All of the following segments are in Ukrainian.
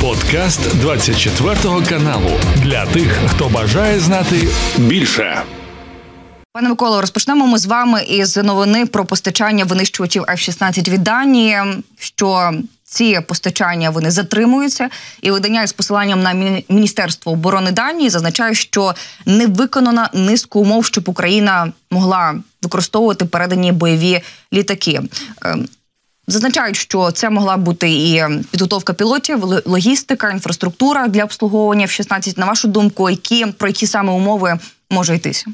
Подкаст 24 каналу для тих, хто бажає знати більше. Пане Миколо, розпочнемо ми з вами із новини про постачання винищувачів F-16 від Данії. Що ці постачання вони затримуються, і видання із посиланням на міністерство оборони Данії зазначає, що не виконана низку умов, щоб Україна могла використовувати передані бойові літаки. Зазначають, що це могла бути і підготовка пілотів, логістика, інфраструктура для обслуговування в 16 На вашу думку, які про які саме умови може йтися?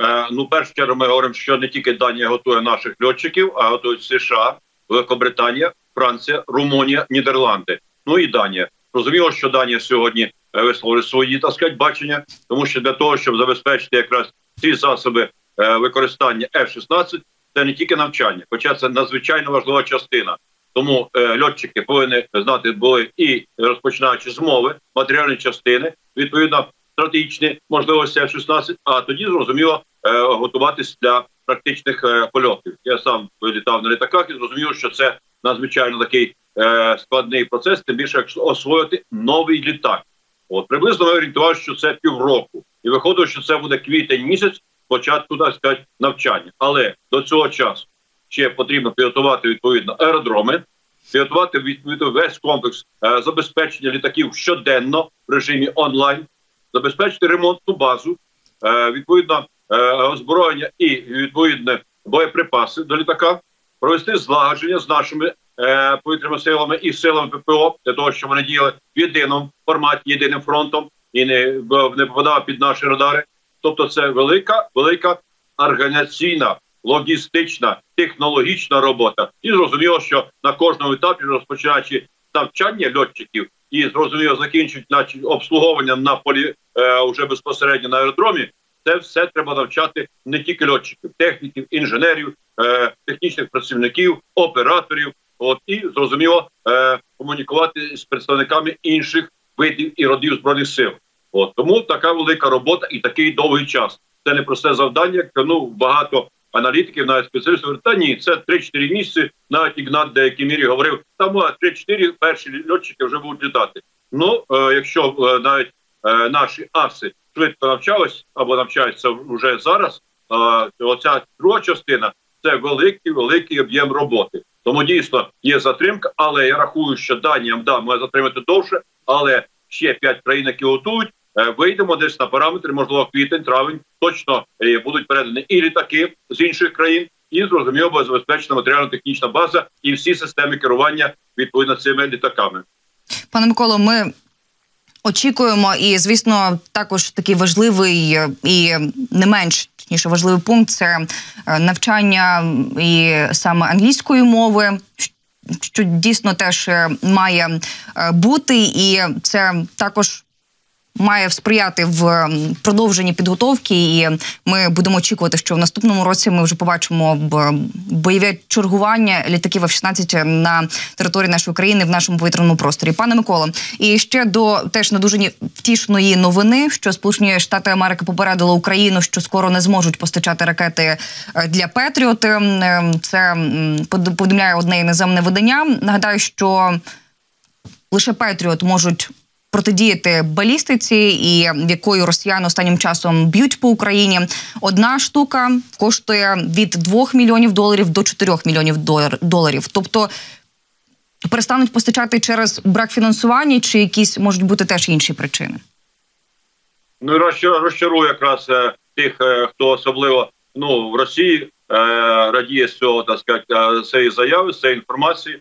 Е, ну, першу чергу, ми говоримо, що не тільки Данія готує наших льотчиків, а готують США, Великобританія, Франція, Румунія, Нідерланди. Ну і Данія. Розуміло, що Данія сьогодні е, висловили свої так сказати, бачення, тому що для того, щоб забезпечити якраз ці засоби е, використання F-16, це не тільки навчання, хоча це надзвичайно важлива частина. Тому е, льотчики повинні знати були і розпочинаючи з мови, матеріальні частини, відповідно стратегічні можливості F-16, а тоді зрозуміло е, готуватись для практичних е, польотів. Я сам вилітав на літаках і зрозумів, що це надзвичайно такий е, складний процес. Тим більше якщо освоїти новий літак. От приблизно ми орієнтувалися, що це півроку, і виходить, що це буде квітень місяць початку так сказати, навчання. Але до цього часу ще потрібно підготувати відповідно аеродроми, підготувати відповідно весь комплекс е, забезпечення літаків щоденно в режимі онлайн, забезпечити ремонтну базу, е, відповідно е, озброєння і відповідне боєприпаси до літака, провести злагодження з нашими е, повітряними силами і силами ППО для того, щоб вони діяли в єдиному форматі, єдиним фронтом і не не попадав під наші радари. Тобто, це велика, велика організаційна, логістична, технологічна робота. І зрозуміло, що на кожному етапі, розпочинаючи навчання льотчиків і зрозуміло, закінчують наче обслуговування на полі е, вже безпосередньо на аеродромі. Це все треба навчати не тільки льотчиків, техніків, інженерів, е, технічних працівників, операторів. От і зрозуміло е, комунікувати з представниками інших видів і родів збройних сил. От тому така велика робота і такий довгий час. Це не просте завдання. ну багато аналітиків, навіть спеціалістів говорять, та ні, це 3-4 місяці. Навіть ігнат в деякій мірі говорив, там 3-4 перші льотчики вже будуть літати. Ну е, якщо е, навіть е, наші аси швидко навчались або навчаються вже зараз, е, оця друга частина це великий великий об'єм роботи. Тому дійсно є затримка, але я рахую, що Данія да, має затримати довше, але ще п'ять країн, які готують. Е, вийдемо десь на параметри, можливо, квітень, травень точно е, будуть передані і літаки з інших країн, і зрозуміло, буде забезпечена матеріально-технічна база і всі системи керування відповідно цими літаками. Пане Миколо, ми очікуємо, і звісно, також такий важливий е, і не менш ніж важливий пункт це навчання і саме англійської мови. Що дійсно теж має бути, і це також має сприяти в продовженні підготовки, і ми будемо очікувати, що в наступному році ми вже побачимо бойове чергування літаків F-16 на території нашої країни в нашому повітряному просторі. Пане Микола, і ще до теж не дуже втішної новини, що Сполучені Штати Америки попередили Україну, що скоро не зможуть постачати ракети е, для Петріот. Це повідомляє одне іноземне видання. Нагадаю, що лише Петріот можуть протидіяти балістиці, і якою росіяни останнім часом б'ють по Україні. Одна штука коштує від 2 мільйонів доларів до 4 мільйонів доларів. Тобто перестануть постачати через брак фінансування, чи якісь можуть бути теж інші причини. Ну і розчарую якраз е, тих, е, хто особливо ну в Росії е, радіє з цього так сказати, цієї заяви, цієї інформації.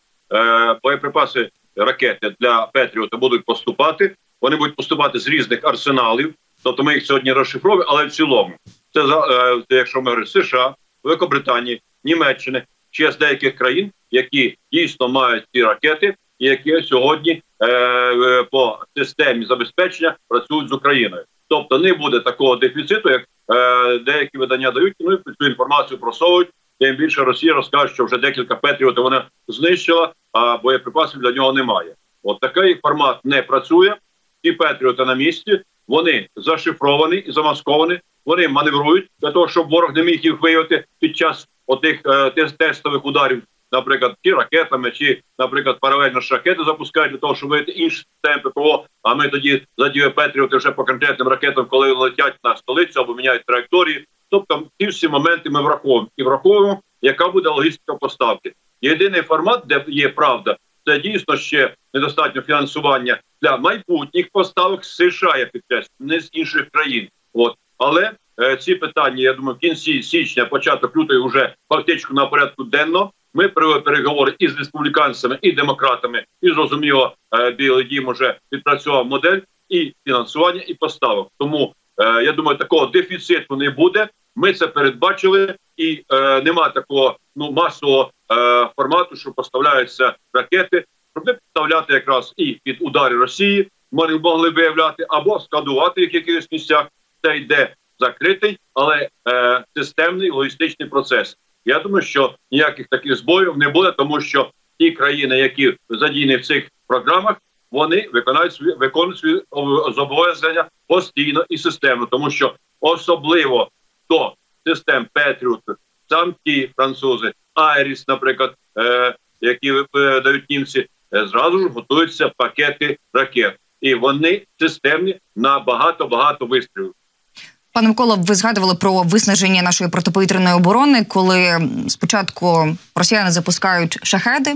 Боєприпаси ракети для Петріота будуть поступати. Вони будуть поступати з різних арсеналів. Тобто ми їх сьогодні розшифровуємо, але в цілому це е, якщо ми говоримо США, Великобританії, Німеччини ще з деяких країн, які дійсно мають ці ракети, і які сьогодні е, е, по системі забезпечення працюють з Україною. Тобто не буде такого дефіциту, як е, деякі видання дають. Ну і цю інформацію просовують. Тим більше Росія розкаже, що вже декілька петріотів вона знищила, а боєприпасів для нього немає. От такий формат не працює. Ті петріоти на місці, вони зашифровані і замасковані. Вони маневрують для того, щоб ворог не міг їх виявити під час отих е, тестових ударів наприклад, чи ракетами, чи, наприклад, паралельно шахети запускають для того, щоб вийти інші системи ППО. А ми тоді задіємо Петріоти вже по конкретним ракетам, коли летять на столицю або міняють траєкторії. Тобто, ці всі моменти ми враховуємо і враховуємо, яка буде логістика поставки. Єдиний формат, де є правда, це дійсно ще недостатньо фінансування для майбутніх поставок з США, я підкреслю, не з інших країн. От але е, ці питання, я думаю, в кінці січня, початок лютої, вже фактично на порядку денно. Ми провели переговори і з республіканцями, і демократами, і зрозуміло, е, білий дім уже відпрацював модель і фінансування, і поставок. Тому е, я думаю, такого дефіциту не буде. Ми це передбачили, і е, нема такого ну масового е, формату, що поставляються ракети, щоб не підставляти якраз і під удари Росії. Вони могли виявляти або складувати їх в якихось місцях. Це йде закритий, але е, системний логістичний процес. Я думаю, що ніяких таких збоїв не буде, тому що ті країни, які задіяні в цих програмах, вони виконають свої виконують свої зобов'язання постійно і системно, тому що особливо до систем Петріот, сам ті французи, Айріс, наприклад, е, які дають німці, е, зразу ж готуються пакети ракет, і вони системні на багато багато вистрілів. Пане Микола, ви згадували про виснаження нашої протиповітряної оборони, коли спочатку росіяни запускають шахеди.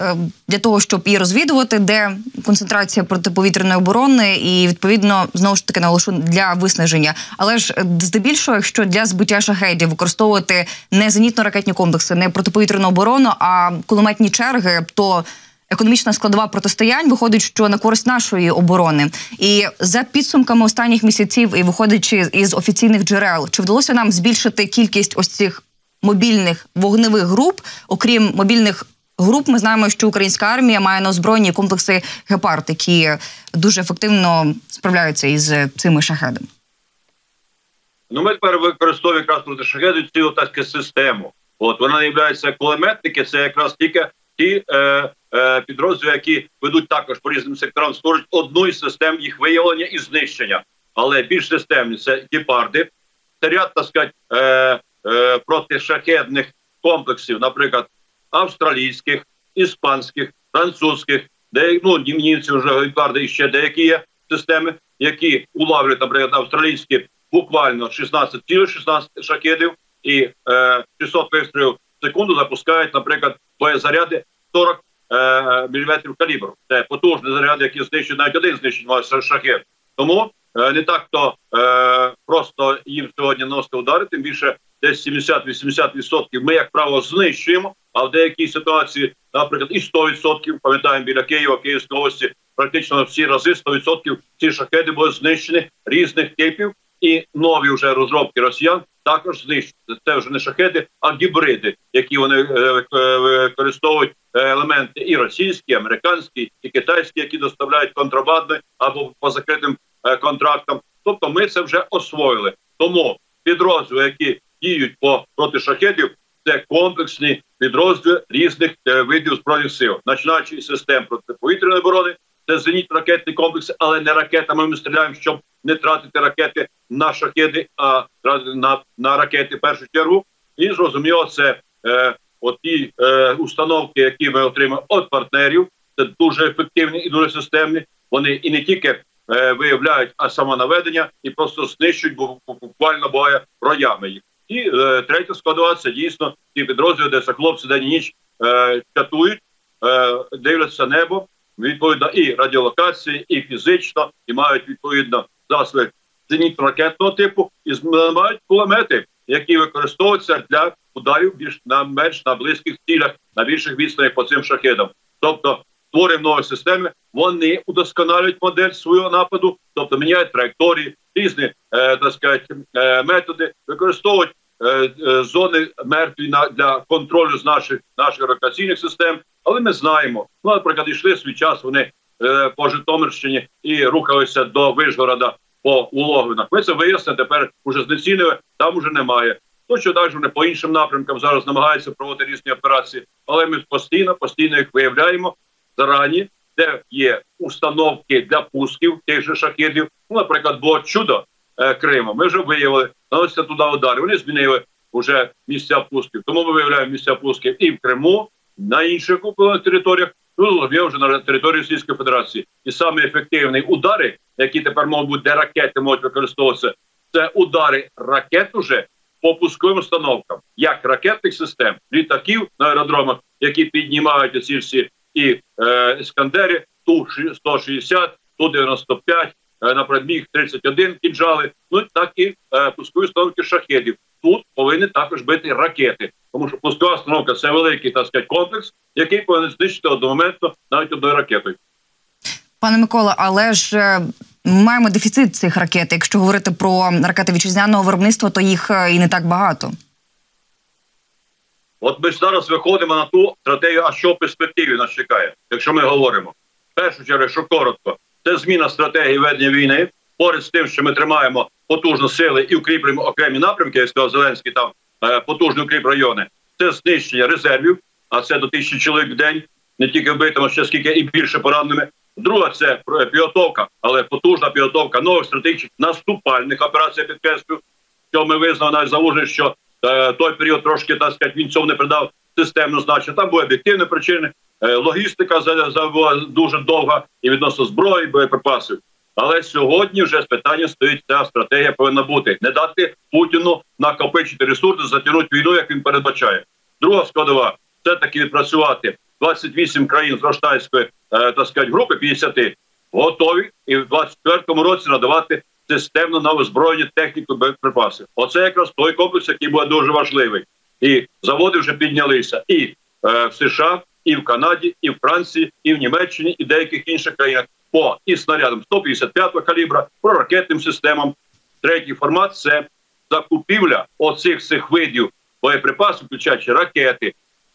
Е, для того щоб і розвідувати, де концентрація протиповітряної оборони, і відповідно знову ж таки наголошу для виснаження. Але ж е, здебільшого, якщо для збиття шахедів використовувати не зенітно-ракетні комплекси, не протиповітряну оборону, а кулеметні черги, то економічна складова протистоянь виходить, що на користь нашої оборони, і за підсумками останніх місяців, і виходячи із офіційних джерел, чи вдалося нам збільшити кількість ось цих мобільних вогневих груп, окрім мобільних груп, ми знаємо, що українська армія має на озброєнні комплекси гепард, які дуже ефективно справляються із цими шахедами. Ну, ми тепер використовуємо якраз проти шахеду цю таку систему. От вона не є кулеметники, це якраз тільки ті е, е, підрозділи, які ведуть також по різним секторам, створюють одну із систем їх виявлення і знищення. Але більш системні це гепарди, це ряд так сказати, е, е, протишахедних комплексів, наприклад, австралійських, іспанських, французьких, де ну німці вже гепарди і ще деякі є системи, які улавлюють, наприклад, австралійські буквально 16 цілих 16 шахедів і е, 600 вистрілів в секунду запускають, наприклад, боєзаряди 40 е, мм калібру. Це потужний заряд, який знищує навіть один знищення шахет. Тому е, не так то е, просто їм сьогодні носити удари, тим більше десь 70-80% ми, як правило, знищуємо. А в деякій ситуації, наприклад, і 100%, пам'ятаємо біля Києва, Київської області, практично всі рази 100% ці шахеди були знищені різних типів, і нові вже розробки росіян також знищені. Це вже не шахеди, а гібриди, які вони е, е, використовують елементи і російські, і американські, і китайські, які доставляють контрабандою або по закритим е, контрактам. Тобто, ми це вже освоїли. Тому підрозділи, які діють по проти шахедів, це комплексні підрозділи різних е, видів збройних сил, починаючи систем протиповітряної оборони, це зенітно ракетні комплекси, але не ракетами. Ми стріляємо, щоб не тратити ракети на шахеди, а на на ракети в першу чергу. І зрозуміло, це е, оті е, установки, які ми отримали від партнерів. Це дуже ефективні і дуже системні. Вони і не тільки е, виявляють, а самонаведення і просто знищують, буквально буває роями їх. І е, третя складова це дійсно ті підрозділи, де хлопці день і ніч е, чатують, е, дивляться небо, відповідно і радіолокації, і фізично, і мають відповідно засоби зенітно-ракетного типу, і мають кулемети, які використовуються для ударів більш на менш на близьких цілях, на більших відстанях по цим шахедам. Тобто створюємо нові системи, вони удосконалюють модель свого нападу, тобто міняють траєкторії, різні е, так сказати, е, методи, використовують е, е, зони мертві на для контролю з наших наших ротаційних систем. Але ми знаємо, ну наприклад, йшли свій час. Вони е, по Житомирщині і рухалися до Вишгорода по уловинах. Ми це вияснили, тепер уже знецінили, там уже немає. Ну що далі вони по іншим напрямкам зараз намагаються проводити різні операції, але ми постійно, постійно їх виявляємо зарані, де є установки для пусків тих же шахідів. Ну, наприклад, було чудо е, Криму. Ми вже виявили, наносяться туди удари. Вони змінили вже місця пусків. Тому ми виявляємо місця пусків і в Криму, на інших окупованих територіях, ну є вже на території Російської Федерації. І саме ефективні удари, які тепер можуть бути, де ракети можуть використовуватися, це удари ракет уже по пусковим установкам, як ракетних систем, літаків на аеродромах, які піднімають ці всі і е, іскандери, ту 160, ту 95, е, наприклад, міг 31 кінжали, ну так і е, пускові установки шахедів. Тут повинні також бити ракети, тому що пускова установка – це великий так сказати, комплекс, який повинен знищити одномоментно навіть одною ракетою. Пане Микола, але ж е, ми маємо дефіцит цих ракет. Якщо говорити про ракети вітчизняного виробництва, то їх і не так багато. От ми зараз виходимо на ту стратегію, а що в перспективі нас чекає, якщо ми говоримо. В першу чергу, що коротко, це зміна стратегії ведення війни. Поряд з тим, що ми тримаємо потужні сили і укріплюємо окремі напрямки, як сказав Зеленський, там е, потужні укріп райони. Це знищення резервів, а це до тисячі чоловік в день, не тільки вбитими, ще скільки і більше пораненими. Друга це підготовка, але потужна підготовка нових стратегічних наступальних операцій. Підкреслю, що ми визнали навіть заужені, що е, той період трошки так сказати, він цьому не придав системну значення. Там були об'єктивні причини. Е, логістика була дуже довга і відносно зброї, боєприпасів. Але сьогодні вже з питання стоїть ця стратегія повинна бути не дати Путіну накопичити ресурси, затягнути війну, як він передбачає. Друга складова це таки відпрацювати 28 країн з Роштайської е, так сказати, групи 50 готові і в 24-му році надавати системно на озброєння техніку боєприпаси. Оце якраз той комплекс, який буде дуже важливий. І заводи вже піднялися і е, в США, і в Канаді, і в Франції, і в Німеччині, і деяких інших країнах по і снарядам 155-го калібра, по ракетним системам. Третій формат це закупівля оцих цих видів боєприпасів, включаючи ракети,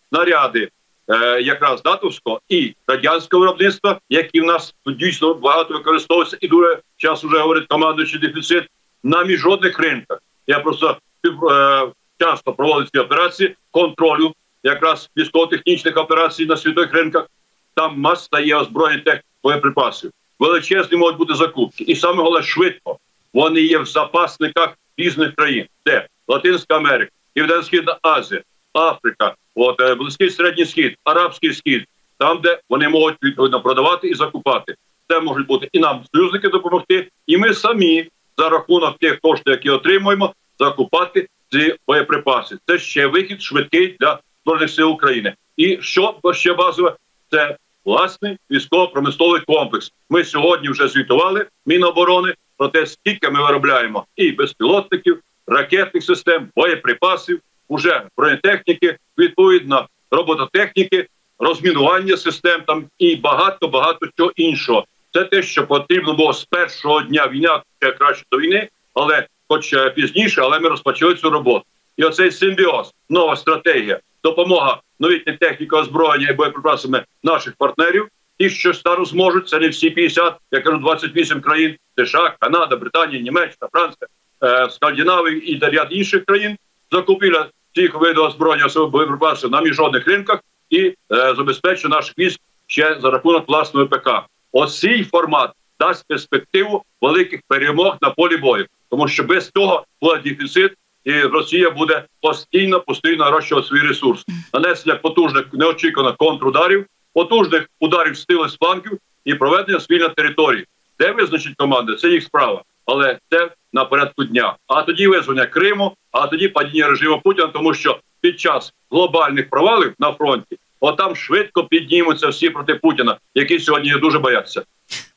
снаряди, е, якраз датовського і радянського виробництва, які в нас дійсно багато використовуються, і дуже час вже говорить командуючий дефіцит на міжнародних ринках. Я просто е, часто проводив ці операції контролю, якраз військово-технічних операцій на світових ринках. Там маса є озброєння техніки боєприпасів. Величезні можуть бути закупки, і саме головне швидко вони є в запасниках різних країн, де Латинська Америка, Південно-Східна Азія, Африка, от е, Близький Середній Схід, Арабський Схід, там, де вони можуть відповідно продавати і закупати. Це можуть бути і нам союзники допомогти, і ми самі за рахунок тих коштів, які отримуємо, закупати ці боєприпаси. Це ще вихід швидкий для збройних сил України. І що ще базове, це власний військово-промисловий комплекс. Ми сьогодні вже звітували Міноборони про те, скільки ми виробляємо і безпілотників, ракетних систем, боєприпасів, уже бронетехніки, відповідно робототехніки, розмінування систем там і багато багато чого іншого. Це те, що потрібно було з першого дня війни, ще краще до війни, але хоч е, пізніше, але ми розпочали цю роботу. І оцей симбіоз, нова стратегія, допомога новітній техніки озброєння і боєприпасами наших партнерів. Ті, що стару зможуть, це не всі 50, я кажу, 28 країн: США, Канада, Британія, Німеччина, Франція, е, Скандинавія і ряд інших країн. Закупіля цих видів озброєння боєприпасів на міжнародних ринках і е, забезпечує наших військ ще за рахунок власного ПК. Оцій формат дасть перспективу великих перемог на полі бою, тому що без того буде дефіцит і Росія буде постійно постійно нарощувати свій ресурс, нанесення потужних неочікуваних контрударів, потужних ударів з тили з флангів і проведення спільної території. Де визначить команди? Це їх справа, але це на порядку дня. А тоді визвання Криму, а тоді падіння режиму Путіна, тому що під час глобальних провалів на фронті отам швидко піднімуться всі проти Путіна, які сьогодні дуже бояться.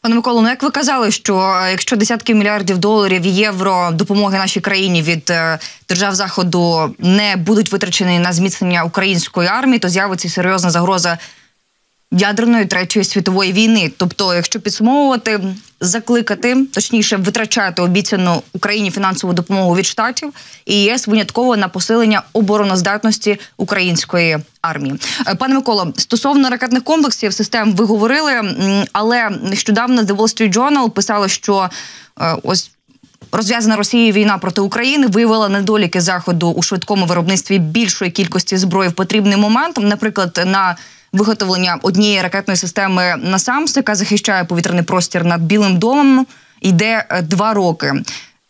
Пане Миколу, ну як ви казали, що е, якщо десятки мільярдів доларів євро допомоги нашій країні від е, держав заходу не будуть витрачені на зміцнення української армії, то з'явиться серйозна загроза ядерної третьої світової війни. Тобто, якщо підсумовувати, закликати, точніше, витрачати обіцяну Україні фінансову допомогу від штатів і ЄС винятково на посилення обороноздатності української армії. Е, пане Миколо, стосовно ракетних комплексів систем ви говорили, але нещодавно The Wall Street Journal писало, що е, ось. Розв'язана Росією війна проти України виявила недоліки заходу у швидкому виробництві більшої кількості зброї в потрібний момент, наприклад, на виготовлення однієї ракетної системи «Насамс», яка захищає повітряний простір над Білим домом, йде е, два роки.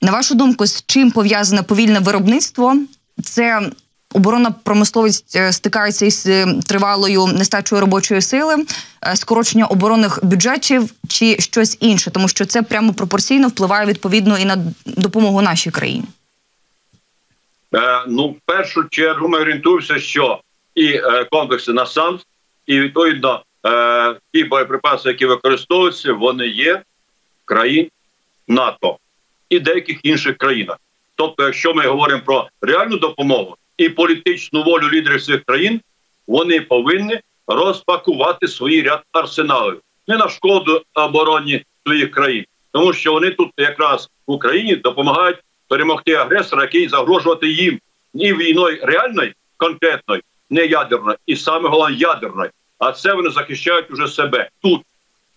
На вашу думку, з чим пов'язане повільне виробництво? Це оборонна промисловість е, стикається із е, тривалою нестачою робочої сили, скорочення оборонних бюджетів чи щось інше, тому що це прямо пропорційно впливає відповідно і на допомогу нашій країні. Ну, в першу чергу ми орієнтуємося, що і комплекси НАСАМС, і відповідно е, ті боєприпаси, які використовуються, вони є країн НАТО і деяких інших країнах. Тобто, якщо ми говоримо про реальну допомогу і політичну волю лідерів цих країн, вони повинні розпакувати свій ряд арсеналів. Не на шкоду обороні своїх країн, тому що вони тут якраз в Україні допомагають перемогти агресора, який загрожувати їм ні війною реальною, конкретною, не ядерною, і саме головне ядерною. А це вони захищають уже себе тут.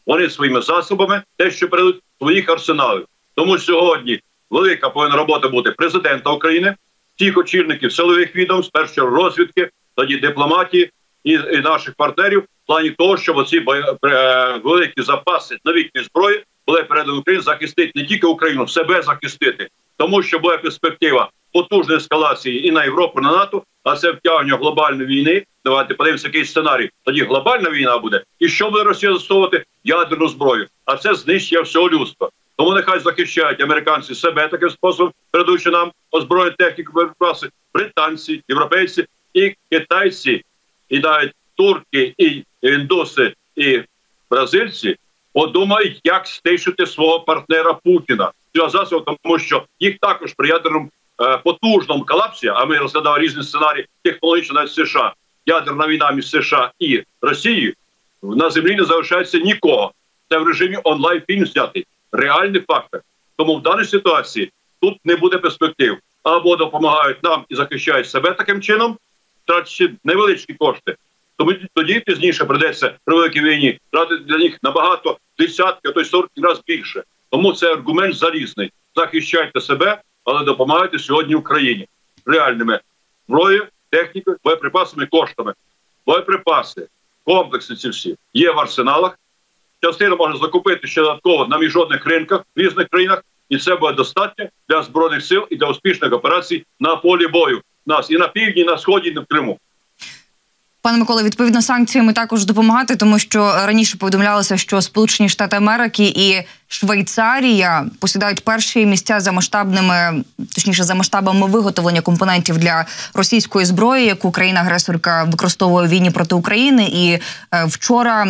Вони своїми засобами те, що передають своїх арсеналів. Тому сьогодні велика повинна робота бути президента України, всіх очільників силових відомств, першої розвідки, тоді дипломатії і, і наших партнерів в плані того, щоб оці бо- е, великі запаси новітньої зброї були передані Україні захистити не тільки Україну, себе захистити, тому що буде перспектива потужної ескалації і на Європу, і на НАТО, а це втягнення глобальної війни. Давайте подивимося, який сценарій. Тоді глобальна війна буде. І що буде Росія застосовувати ядерну зброю? А це знищення всього людства. Тому нехай захищають американці себе таким способом, передаючи нам озброєння техніку боєприпаси, британці, європейці і китайці, і навіть турки, і індуси, і бразильці подумають, як стишити свого партнера Путіна цього засобу, тому що їх також при ядерному потужному колапсі, а ми розглядали різні сценарії технологічно США, ядерна війна між США і Росією, на землі не залишається нікого. Це в режимі онлайн фільм знятий. Реальний фактор. Тому в даній ситуації тут не буде перспектив. Або допомагають нам і захищають себе таким чином, тратячи невеличкі кошти. Тому тоді пізніше придеться при великій війні тратити для них набагато десятки, а то й сотні разів більше. Тому це аргумент залізний. Захищайте себе, але допомагати сьогодні Україні реальними зброєю, технікою, боєприпасами, коштами. Боєприпаси, комплекси ці всі є в арсеналах. Частину можна закупити ще додатково на міжнародних ринках в різних країнах, і це буде достатньо для збройних сил і для успішних операцій на полі бою. Нас і на півдні, і на сході, і в Криму. Пане Миколе, відповідно санкціями також допомагати, тому що раніше повідомлялося, що Сполучені Штати Америки і Швейцарія посідають перші місця за масштабними, точніше за масштабами виготовлення компонентів для російської зброї, яку країна-агресорка використовує в війні проти України. І е, вчора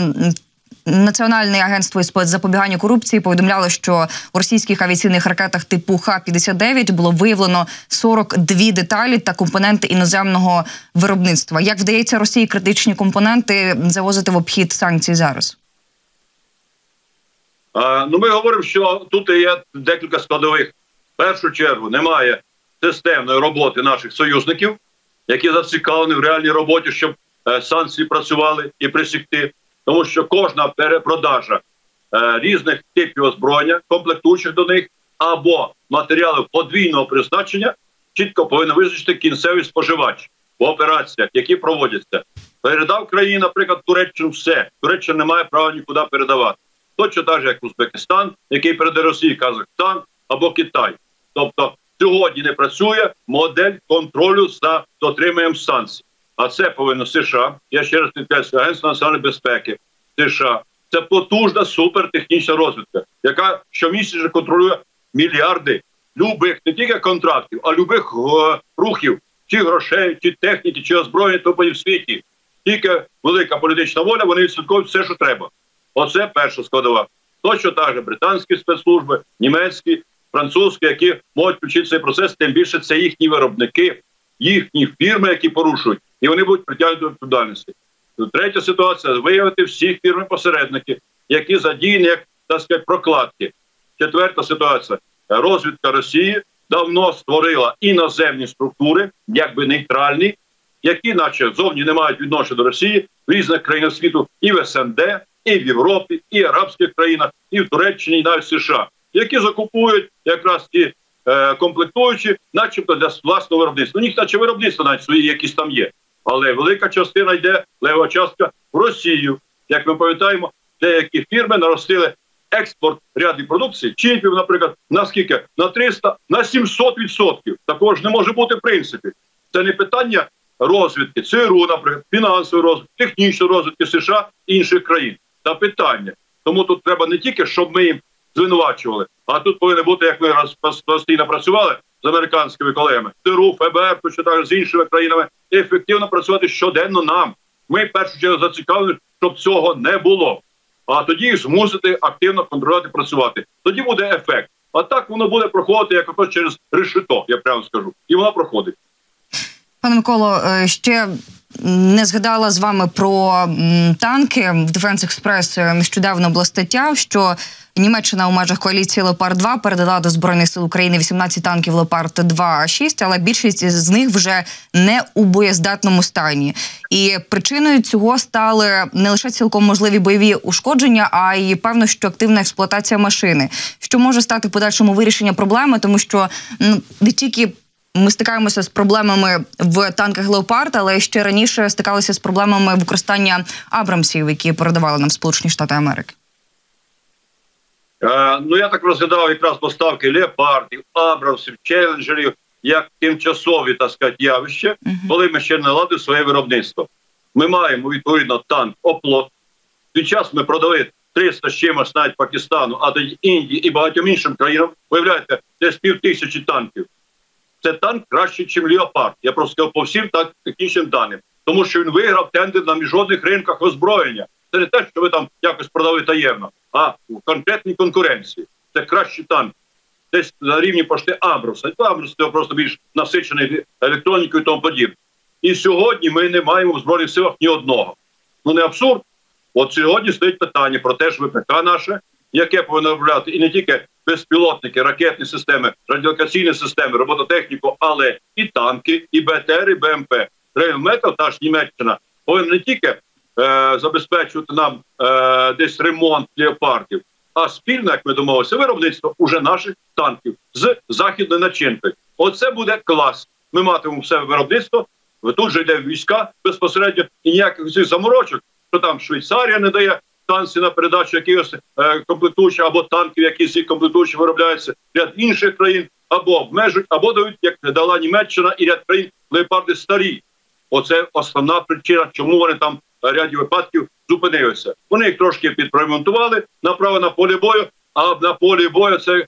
Національне агентство із запобігання корупції повідомляло, що у російських авіаційних ракетах типу Х-59 було виявлено 42 деталі та компоненти іноземного виробництва. Як вдається Росії критичні компоненти завозити в обхід санкцій зараз? А, ну, ми говоримо, що тут є декілька складових. В першу чергу немає системної роботи наших союзників, які зацікавлені в реальній роботі, щоб е, санкції працювали і присікти. Тому що кожна перепродажа е, різних типів озброєння, комплектуючих до них або матеріалів подвійного призначення, чітко повинна визначити кінцевий споживач в операціях, які проводяться. Передав країні, наприклад, Туреччину все. Туреччина не має права нікуди передавати. Точно так же, як Узбекистан, який передає Росії, Казахстан або Китай. Тобто сьогодні не працює модель контролю за дотриманням санкцій. А це повинно США. Я ще раз підкреслюю, Агентство національної безпеки США. Це потужна супертехнічна розвідка, яка щомісяця контролює мільярди любих не тільки контрактів, а любих е, рухів, чи грошей, чи техніки, чи озброєння тобто в світі. Тільки велика політична воля, вони відслідковують все, що треба. Оце перша складова. Точно так же британські спецслужби, німецькі, французькі, які можуть включити цей процес, тим більше це їхні виробники, їхні фірми, які порушують, і вони будуть притягнути до відповідальності. Третя ситуація виявити всі фірми-посередники, які задіяні як так сказати, прокладки. Четверта ситуація розвідка Росії давно створила іноземні структури, якби нейтральні, які, наче зовні не мають відношення до Росії в різних країнах світу, і в СНД, і в Європі, і в арабських країнах, і в Туреччині, і навіть в США, які закупують якраз ті е, комплектуючі, начебто для власного виробництва. У них наче виробництво навіть свої якісь там є. Але велика частина йде лева частка в Росію. Як ми пам'ятаємо, деякі фірми наростили експорт ряду продукції, чіпів, наприклад, на скільки? На 300, на 700 відсотків. Такого ж не може бути в принципі. Це не питання розвідки ЦРУ, наприклад, фінансової розвитки, технічної розвитки США і інших країн. Та питання. Тому тут треба не тільки, щоб ми їм звинувачували, а тут повинно бути, як ми постійно працювали з американськими колегами, ТРУ, ФБР, точно так з іншими країнами, ефективно працювати щоденно нам. Ми в першу чергу зацікавлені, щоб цього не було. А тоді їх змусити активно контролювати, працювати. Тоді буде ефект. А так воно буде проходити як ото через решето, я прямо скажу, і воно проходить. Пане Миколо, е, ще не згадала з вами про танки. В Defense Express нещодавно була стаття, що Німеччина у межах коаліції Леопард 2 передала до збройних сил України 18 танків Леопард 2 6 але більшість з них вже не у боєздатному стані. І причиною цього стали не лише цілком можливі бойові ушкодження, а й певно, що активна експлуатація машини, що може стати подальшому вирішення проблеми, тому що не тільки ми стикаємося з проблемами в танках Леопард, але ще раніше стикалися з проблемами використання Абрамсів, які передавали нам Сполучені Штати Америки. Е, ну я так розглядав якраз поставки леопардів, абрамсів, челенджерів як тимчасові так сказати, явище, uh -huh. коли ми ще не наладили своє виробництво. Ми маємо відповідно танк оплот. Під час ми продали 300 з чимось навіть Пакистану, а тоді Індії і багатьом іншим країнам. Виявляєте, десь пів тисячі танків це танк краще, ніж Леопард. Я просто сказав по всім так технічним даним, тому що він виграв тендер на міжнародних ринках озброєння. Це не те, що ви там якось продали таємно, а в конкретній конкуренції. Це кращі танки. Десь на рівні пошти Абруса. Абрус це просто більш насичений електронікою і тому подібне. І сьогодні ми не маємо в збройних силах ні одного. Ну не абсурд. От сьогодні стоїть питання про те, що ВПК наше, яке повинно виробляти і не тільки безпілотники, ракетні системи, радіолокаційні системи, робототехніку, але і танки, і БТР, і БМП. Рейлметал, та ж Німеччина повинна не тільки е, забезпечувати нам е, десь ремонт леопардів, а спільно, як ми домовилися, виробництво уже наших танків з західною начинкою. Оце буде клас. Ми матимемо все виробництво. Тут же йде війська безпосередньо і ніяких цих заморочок, що там Швейцарія не дає станції на передачу якихось е, комплектуючих або танків, які ці комплектуючі виробляються ряд інших країн, або обмежують, або дають, як дала Німеччина і ряд країн леопарди старі. Оце основна причина, чому вони там в ряді випадків зупинилися. Вони їх трошки підремонтували направо на полі бою, а на полі бою це е,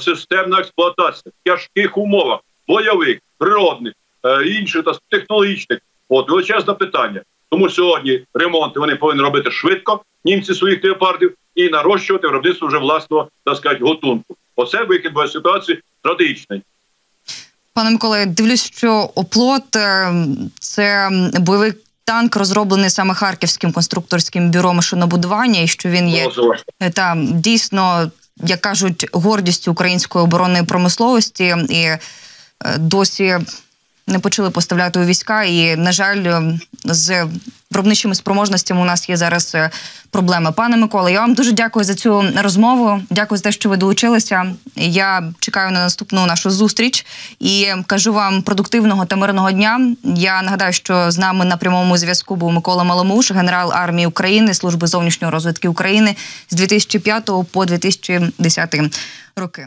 системна експлуатація в тяжких умовах, бойових, природних, е, інших та технологічних. От величезне питання. Тому сьогодні ремонти вони повинні робити швидко, німці своїх леопардів, і нарощувати виробництво вже власного так сказати, готунку. Оце вихід до ситуації стратегічний. Пане Миколаю, дивлюсь, що оплот е, це бойовий танк, розроблений саме харківським конструкторським бюро машинобудування, і що він є е, там дійсно, як кажуть, гордістю української оборонної промисловості і е, досі не почали поставляти у війська. І на жаль, ем, з виробничими спроможностями у нас є зараз е, проблеми. Пане Микола, я вам дуже дякую за цю розмову. Дякую за те, що ви долучилися. Я чекаю на наступну нашу зустріч і кажу вам продуктивного та мирного дня. Я нагадаю, що з нами на прямому зв'язку був Микола Маломуш, генерал армії України, служби зовнішньої розвитки України з 2005 по 2010 роки.